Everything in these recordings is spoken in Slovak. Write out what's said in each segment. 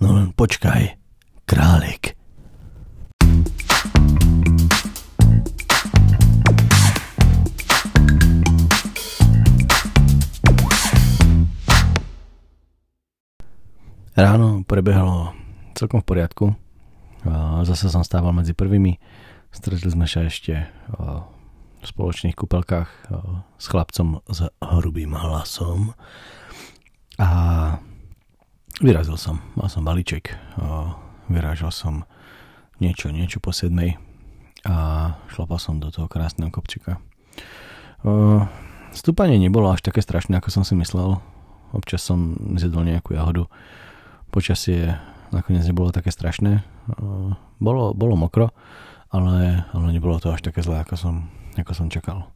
No len počkaj, králik. Ráno prebehlo celkom v poriadku. Zase som stával medzi prvými. Stretli sme sa ešte v spoločných kúpelkách s chlapcom s hrubým hlasom. A vyrazil som. Mal som balíček. Vyrážal som niečo, niečo po sedmej a šlapal som do toho krásneho kopčika. Stúpanie nebolo až také strašné, ako som si myslel. Občas som zjedol nejakú jahodu počasie nakoniec nebolo také strašné. Bolo, bolo mokro, ale, ale nebolo to až také zlé, ako som, ako som čakal.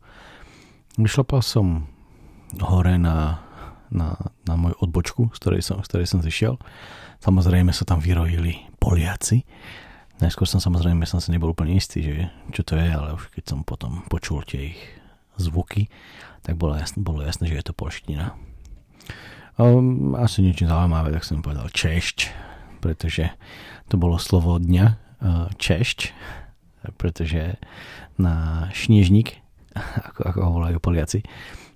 Vyšlapal som hore na, na, na moju odbočku, z ktorej som, z ktorej som zišiel. Samozrejme sa tam vyrojili Poliaci. Najskôr som samozrejme som si nebol úplne istý, že čo to je, ale už keď som potom počul tie ich zvuky, tak bolo jasné, bolo jasné že je to polština. Um, asi niečo zaujímavé, tak som povedal češť, pretože to bolo slovo dňa, uh, češť, pretože na šniežnik, ako, ako ho volajú Poliaci,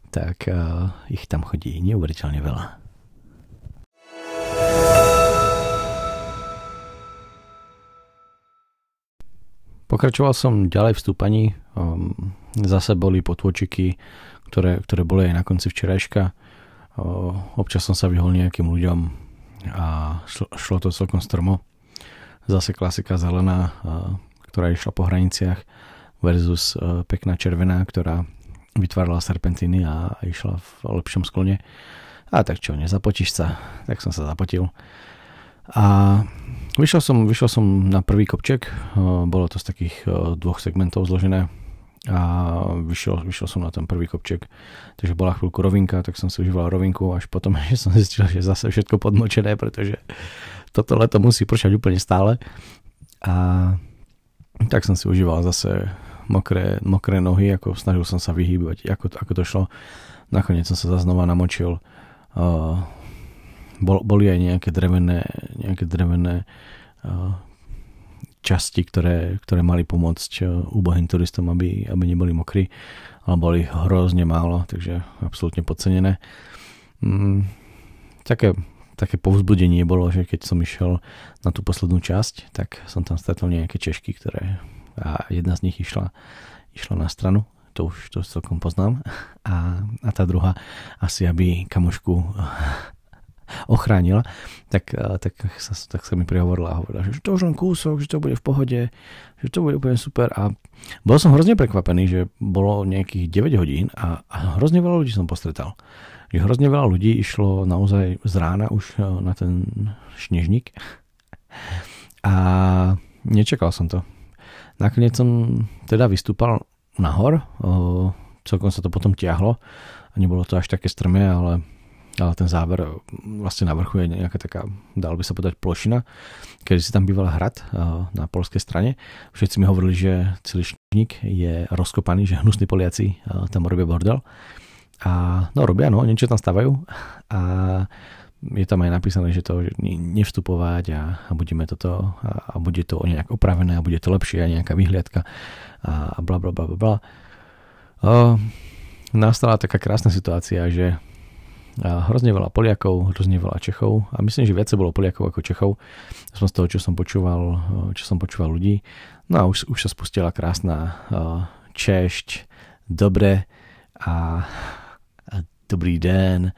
tak uh, ich tam chodí neuveriteľne veľa. Pokračoval som ďalej v stúpaní. Um, zase boli potôčiky, ktoré, ktoré boli aj na konci včerajška občas som sa vyhol nejakým ľuďom a šlo, šlo to celkom strmo. Zase klasika zelená, ktorá išla po hraniciach versus pekná červená, ktorá vytvárala serpentíny a išla v lepšom sklone. A tak čo, nezapotíš sa? Tak som sa zapotil. A vyšiel som, vyšiel som na prvý kopček, bolo to z takých dvoch segmentov zložené a vyšiel, vyšiel som na ten prvý kopček, takže bola chvíľku rovinka, tak som si užíval rovinku, až potom že som zistil, že zase všetko podmočené, pretože toto leto musí pršať úplne stále a tak som si užíval zase mokré, mokré nohy, ako snažil som sa vyhýbať, ako, ako to šlo. Nakoniec som sa zase znova namočil. Uh, bol, boli aj nejaké drevené, nejaké drevené uh, časti, ktoré, ktoré mali pomôcť eh, úbohým turistom, aby, aby neboli mokrí, ale boli hrozne málo, takže absolútne podcenené. Mm, také, také povzbudenie bolo, že keď som išiel na tú poslednú časť, tak som tam stretol nejaké češky, ktoré a jedna z nich išla, išla na stranu, to už to celkom poznám, a, a tá druhá asi, aby kamošku ochránila, tak, tak, sa, tak sa mi prihovorila a hovorila, že to už len kúsok, že to bude v pohode, že to bude úplne super a bol som hrozne prekvapený, že bolo nejakých 9 hodín a, a hrozne veľa ľudí som postretal. Že hrozne veľa ľudí išlo naozaj z rána už e, na ten šnežník a nečakal som to. Nakoniec som teda vystúpal nahor, celkom sa to potom tiahlo a nebolo to až také strmé, ale ale ten záver vlastne na vrchu je nejaká taká, dalo by sa povedať, plošina, keď si tam býval hrad na polskej strane. Všetci mi hovorili, že celý šník je rozkopaný, že hnusní Poliaci tam robia bordel. A no robia, no, niečo tam stavajú a je tam aj napísané, že to že nevstupovať a, a budeme toto a, a bude to nejak opravené a bude to lepšie a nejaká vyhliadka a bla bla bla bla bla. nastala taká krásna situácia, že a hrozne veľa Poliakov, hrozne veľa Čechov a myslím, že viacej bolo Poliakov ako Čechov. Som z toho, čo som počúval, čo som počúval ľudí. No a už, už sa spustila krásna češť, dobre a, a dobrý den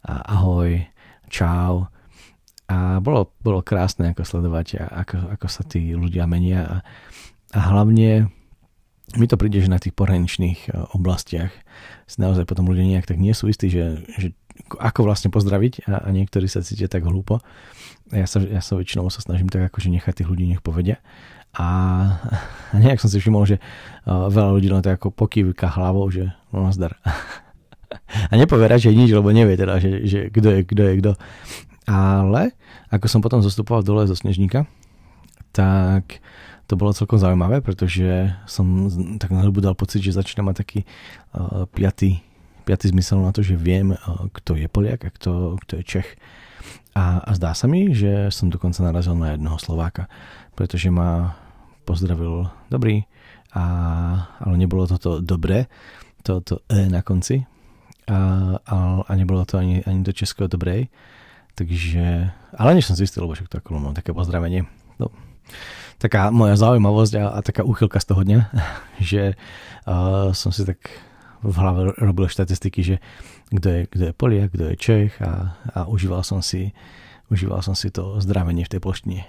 a ahoj, čau. A bolo, bolo krásne ako sledovať, ako, ako sa tí ľudia menia a, a hlavne mi to príde, že na tých pohraničných oblastiach si naozaj potom ľudia nejak tak nie sú istí, že, že ako vlastne pozdraviť a, a niektorí sa cítia tak hlúpo. Ja sa, ja sa väčšinou sa snažím tak akože nechať tých ľudí nech povedia. A, a nejak som si všimol, že uh, veľa ľudí len tak ako pokývka hlavou, že no nazdar. a nepovie radšej nič, lebo nevie teda, že, že kto je kto je kto. Ale ako som potom zostupoval dole zo Snežníka, tak to bolo celkom zaujímavé, pretože som tak na dal pocit, že začína mať taký uh, piatý piatý zmysel na to, že viem, kto je Poliak a kto, kto je Čech. A, a zdá sa mi, že som dokonca narazil na jednoho Slováka, pretože ma pozdravil dobrý, a, ale nebolo toto dobré, to, to E na konci a, a, a nebolo to ani, ani do českého dobrej. Takže, ale než som zistil, lebo však to ako mám také pozdravenie. No, taká moja zaujímavosť a, a taká úchylka z toho dňa, že uh, som si tak v hlave robil štatistiky, že kto je, kto je Poliak, kto je Čech a, a užíval som si užíval som si to zdravenie v tej ploštine.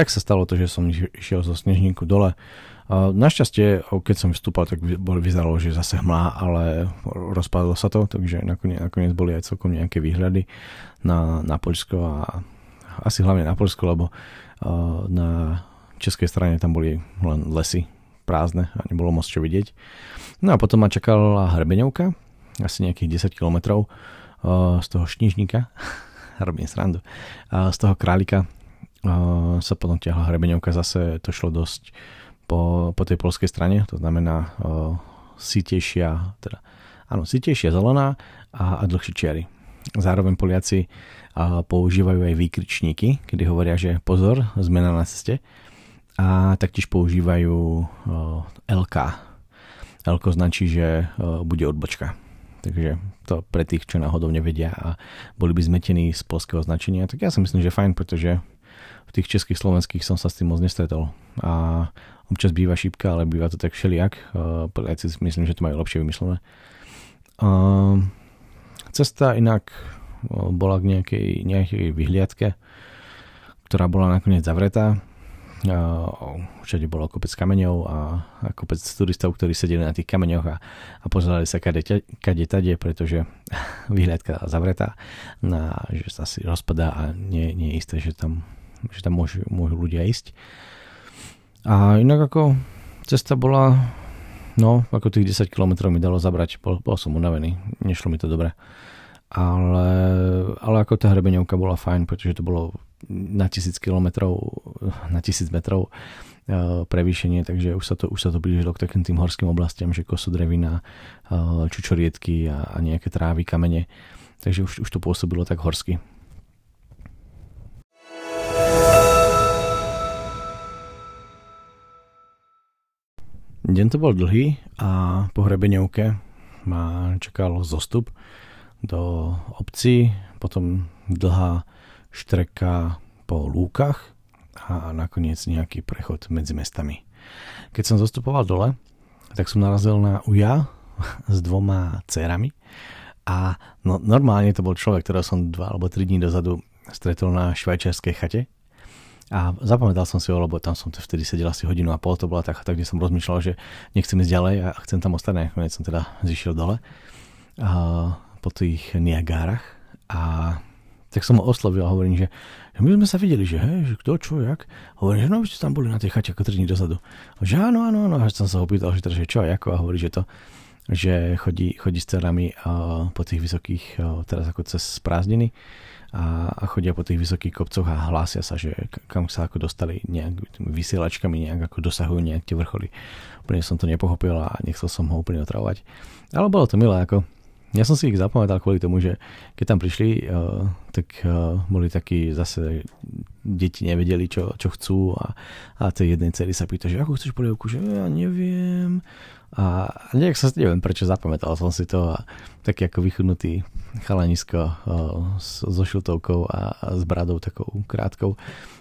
Tak sa stalo to, že som išiel zo snežníku dole. Našťastie, keď som vstúpal, tak vyzeralo, že zase hmlá, ale rozpadlo sa to, takže nakoniec, nakoniec boli aj celkom nejaké výhľady na, na Poľsko a asi hlavne na Poľsko, lebo na českej strane tam boli len lesy prázdne a nebolo moc čo vidieť. No a potom ma čakala Hrebeňovka, asi nejakých 10 kilometrov z toho šnižníka, robím srandu, z toho králika sa potom ťahla hrebeňovka, zase to šlo dosť po, po tej polskej strane, to znamená sítejšia, teda, áno, sítejšia zelená a, a dlhšie čiary. Zároveň Poliaci a, používajú aj výkričníky, kedy hovoria, že pozor, zmena na ceste. A taktiež používajú o, LK. LK značí, že o, bude odbočka. Takže to pre tých, čo náhodou nevedia a boli by zmetení z polského značenia, tak ja si myslím, že fajn, pretože v tých českých, slovenských som sa s tým moc nestretol. A občas býva šípka, ale býva to tak všelijak. Poliaci si myslím, že to majú lepšie vymyslené. Cesta inak bola k nejakej, nejakej vyhliadke, ktorá bola nakoniec zavretá. Všade bolo kopec kameňov a, a kopec turistov, ktorí sedeli na tých kameňoch a, a pozerali sa kade, kade tade, pretože vyhliadka zavretá, na, že sa si rozpadá a nie, nie je isté, že tam že tam môžu, môžu ľudia ísť. A inak ako cesta bola, no ako tých 10 km mi dalo zabrať, bol, bol som unavený, nešlo mi to dobre. Ale, ale ako tá hrebeňovka bola fajn, pretože to bolo na tisíc kilometrov, na tisíc metrov uh, prevýšenie, takže už sa to, už sa to blížilo k takým tým horským oblastiam, že kosodrevina, uh, čučoriedky a, a nejaké trávy, kamene. Takže už, už to pôsobilo tak horsky. Deň to bol dlhý a po hrebeňovke ma čakal zostup do obcí, potom dlhá štreka po lúkach a nakoniec nejaký prechod medzi mestami. Keď som zostupoval dole, tak som narazil na uja s dvoma cérami a no, normálne to bol človek, ktorého som dva alebo tri dní dozadu stretol na švajčiarskej chate a zapamätal som si ho, lebo tam som vtedy sedel asi hodinu a pol, to bola tak, kde som rozmýšľal, že nechcem ísť ďalej a chcem tam ostať, nakoniec som teda zišiel dole a, po tých Niagárach a tak som ho oslovil a hovorím, že, že my sme sa videli, že hej, že kto, čo, jak. Hovorím, že no, ste tam boli na tej chate ako 3 dní dozadu. A že áno, áno, áno. A som sa ho pýtal, že, teda, že čo ako a hovorí, že to, že chodí, chodí s cerami uh, po tých vysokých, uh, teraz ako cez prázdniny a, a chodia po tých vysokých kopcoch a hlásia sa, že kam sa ako dostali nejak vysielačkami, nejak ako dosahujú nejak tie vrcholy. Úplne som to nepochopil a nechcel som ho úplne otravovať. Ale bolo to milé, ako ja som si ich zapamätal kvôli tomu, že keď tam prišli, uh, tak uh, boli takí zase deti nevedeli, čo, čo chcú a, a tej jednej cely sa pýta, že ako chceš polievku, že ja neviem. A nejak sa neviem, prečo zapamätal som si to a taký ako vychudnutý chalanisko uh, so šiltovkou a, a s bradou takou krátkou.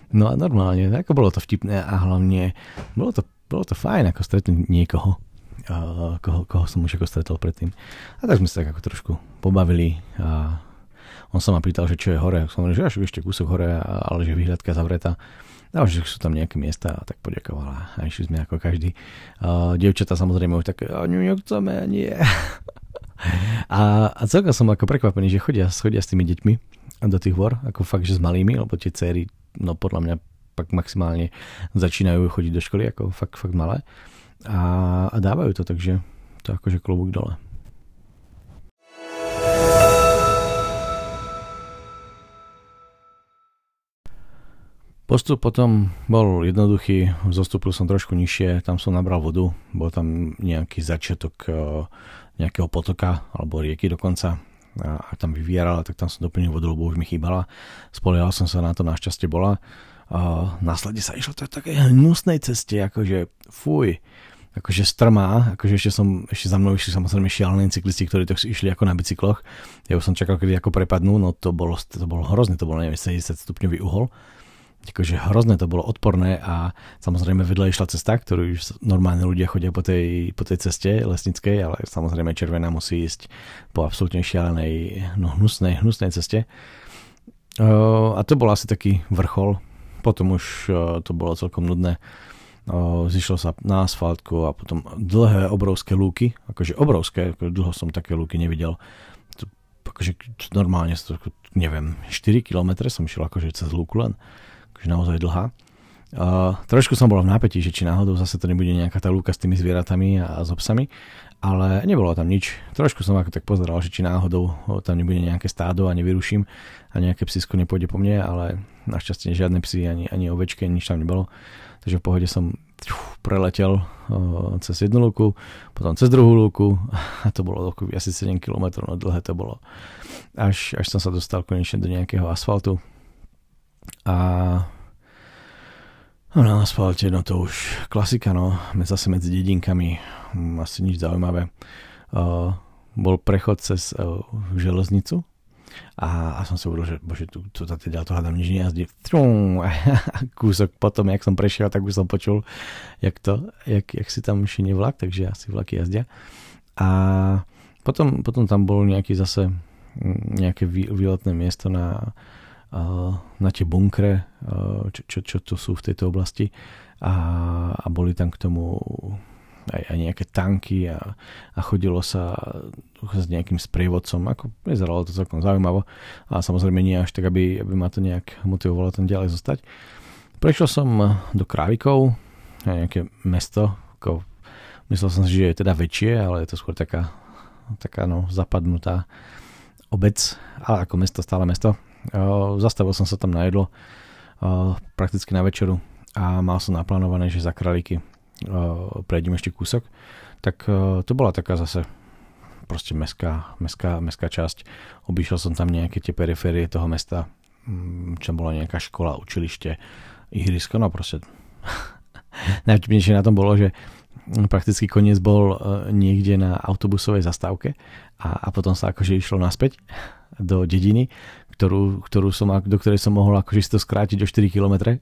No a normálne, ako bolo to vtipné a hlavne bolo to, bolo to fajn ako stretnúť niekoho, koho, koho som už ako stretol predtým. A tak sme sa tak ako trošku pobavili a on sa ma pýtal, že čo je hore. Som hovoril, že až ešte kúsok hore, ale že vyhľadka zavretá. A že sú tam nejaké miesta a tak poďakovala. A išli sme ako každý. Uh, dievčata samozrejme už také, a nechceme, nie. a, a celkom som ako prekvapený, že chodia, chodia s tými deťmi do tých hôr, ako fakt, že s malými, lebo tie céry, no podľa mňa pak maximálne začínajú chodiť do školy, ako fakt, fakt malé a, a dávajú to, takže to akože klobúk dole. Postup potom bol jednoduchý, zostúpil som trošku nižšie, tam som nabral vodu, bol tam nejaký začiatok nejakého potoka alebo rieky dokonca a tam vyvierala, tak tam som doplnil vodu, lebo už mi chýbala. Spoliehal som sa na to, našťastie bola. A následne sa išlo to také hnusnej ceste, akože fuj, akože strmá, akože ešte som, ešte za mnou išli samozrejme šialení cyklisti, ktorí to išli ako na bicykloch. Ja už som čakal, kedy ako prepadnú, no to bolo, to bolo hrozné, to bolo neviem, 70 stupňový uhol. Akože hrozné to bolo odporné a samozrejme vedľa išla cesta, ktorú už normálne ľudia chodia po tej, po tej ceste lesnickej, ale samozrejme červená musí ísť po absolútne šialenej, no hnusnej, hnusnej ceste. a to bol asi taký vrchol, potom už to bolo celkom nudné zišlo sa na asfaltku a potom dlhé obrovské lúky, akože obrovské, ako dlho som také lúky nevidel. To, akože normálne, neviem, 4 km som išiel akože cez lúku len, akože naozaj dlhá. Uh, trošku som bol v nápetí, že či náhodou zase to nebude nejaká tá lúka s tými zvieratami a, a s obsami, ale nebolo tam nič. Trošku som ako tak pozeral, že či náhodou tam nebude nejaké stádo a nevyruším a nejaké psisko nepôjde po mne, ale našťastie žiadne psy ani, ani ovečky, nič tam nebolo. Takže v pohode som preletel cez jednu lúku, potom cez druhú lúku a to bolo asi 7 km, no dlhé to bolo. Až, až som sa dostal konečne do nejakého asfaltu a na asfalte, no to už klasika, no, zase medzi dedinkami, hm, asi nič zaujímavé. Uh, bol prechod cez uh, železnicu, a, a som si uvedomil, že bože, tu, tu teda to hádam nič nejazdí. Kúsok potom, jak som prešiel, tak už som počul, jak to, jak, jak si tam šinie vlak, takže asi vlaky jazdia. A potom, potom tam bol nejaký zase mm, nejaké výletné miesto na, na tie bunkre, čo, čo, čo tu sú v tejto oblasti a, a boli tam k tomu aj, aj nejaké tanky a, a chodilo sa s nejakým sprievodcom, ako vyzeralo to celkom zaujímavo a samozrejme nie až tak, aby, aby ma to nejak motivovalo tam ďalej zostať. Prešiel som do Krávikov, nejaké mesto, ako, myslel som si, že je teda väčšie, ale je to skôr taká, taká no, zapadnutá obec, ale ako mesto, stále mesto. Zastavil som sa tam na jedlo prakticky na večeru a mal som naplánované, že za králiky prejdem ešte kúsok, tak to bola taká zase proste mestská, mestská, mestská časť. Obišiel som tam nejaké tie periférie toho mesta, mm, čo bola nejaká škola, učilište, ihrisko, no proste najvtipnejšie na tom bolo, že prakticky koniec bol niekde na autobusovej zastávke a, a potom sa akože išlo naspäť do dediny, ktorú, ktorú som, do ktorej som mohol akože si to skrátiť o 4 km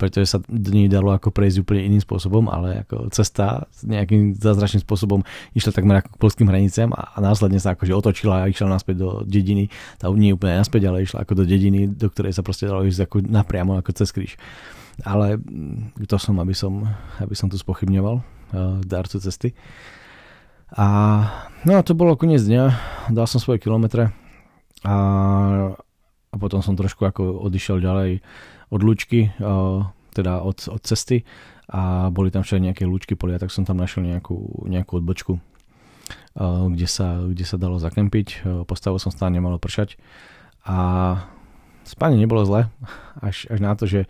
pretože sa do nej dalo ako prejsť úplne iným spôsobom, ale ako cesta nejakým zázračným spôsobom išla takmer ako k polským hraniciam a, a následne sa akože otočila a išla naspäť do dediny, tá nie úplne naspäť, ale išla ako do dediny, do ktorej sa proste dalo ísť ako napriamo ako cez kríž. Ale mm, to som, aby som, aby som tu spochybňoval uh, darcu cesty. A no to bolo koniec dňa, dal som svoje kilometre a, a potom som trošku ako odišiel ďalej od Lučky, teda od, od cesty a boli tam však nejaké lúčky polia, tak som tam našiel nejakú, nejakú odbočku, kde sa, kde sa dalo zakempiť. Postavil som stále, nemalo pršať a spanie nebolo zle, až, až na to, že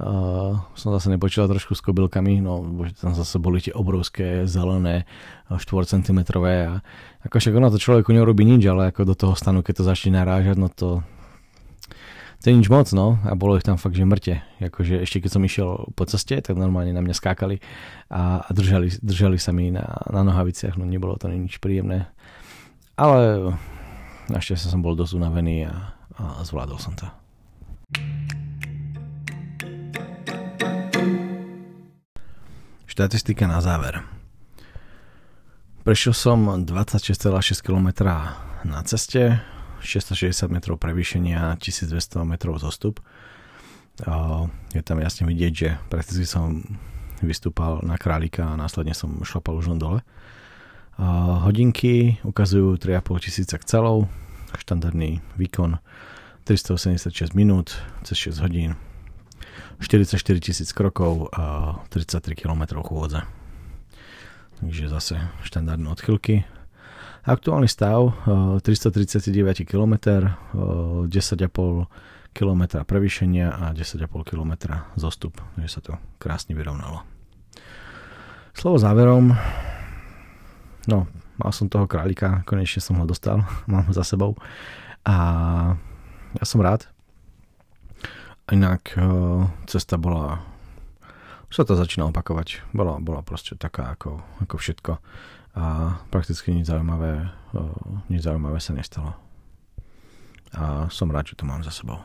uh, som zase nepočítal trošku s kobylkami, no bože, tam zase boli tie obrovské zelené 4 cm a ako však ono to človeku neurobí nič, ale ako do toho stanu, keď to začne narážať, no to to je nič moc, no. A bolo ich tam fakt, že mŕte. Akože ešte keď som išiel po ceste, tak normálne na mňa skákali a, a držali, držali sa mi na, na nohaviciach. No nebolo to nič príjemné. Ale našťastie som bol dosť unavený a, a zvládol som to. Štatistika na záver. Prešiel som 26,6 km na ceste, 660 metrov prevýšenia, 1200 metrov zostup. Je tam jasne vidieť, že prakticky som vystúpal na králika a následne som šlapal už len dole. Hodinky ukazujú 3,5 tisíca celou, štandardný výkon 386 minút cez 6 hodín, 44 tisíc krokov a 33 km chôdze. Takže zase štandardné odchylky. Aktuálny stav 339 km, 10,5 km prevýšenia a 10,5 km zostup, že sa to krásne vyrovnalo. Slovo záverom, no, mal som toho králika, konečne som ho dostal, mám ho za sebou a ja som rád. Inak cesta bola už sa to začína opakovať. Bola, bola proste taká ako, ako všetko a prakticky nič zaujímavé, nič zaujímavé sa nestalo. A som rád, že to mám za sebou.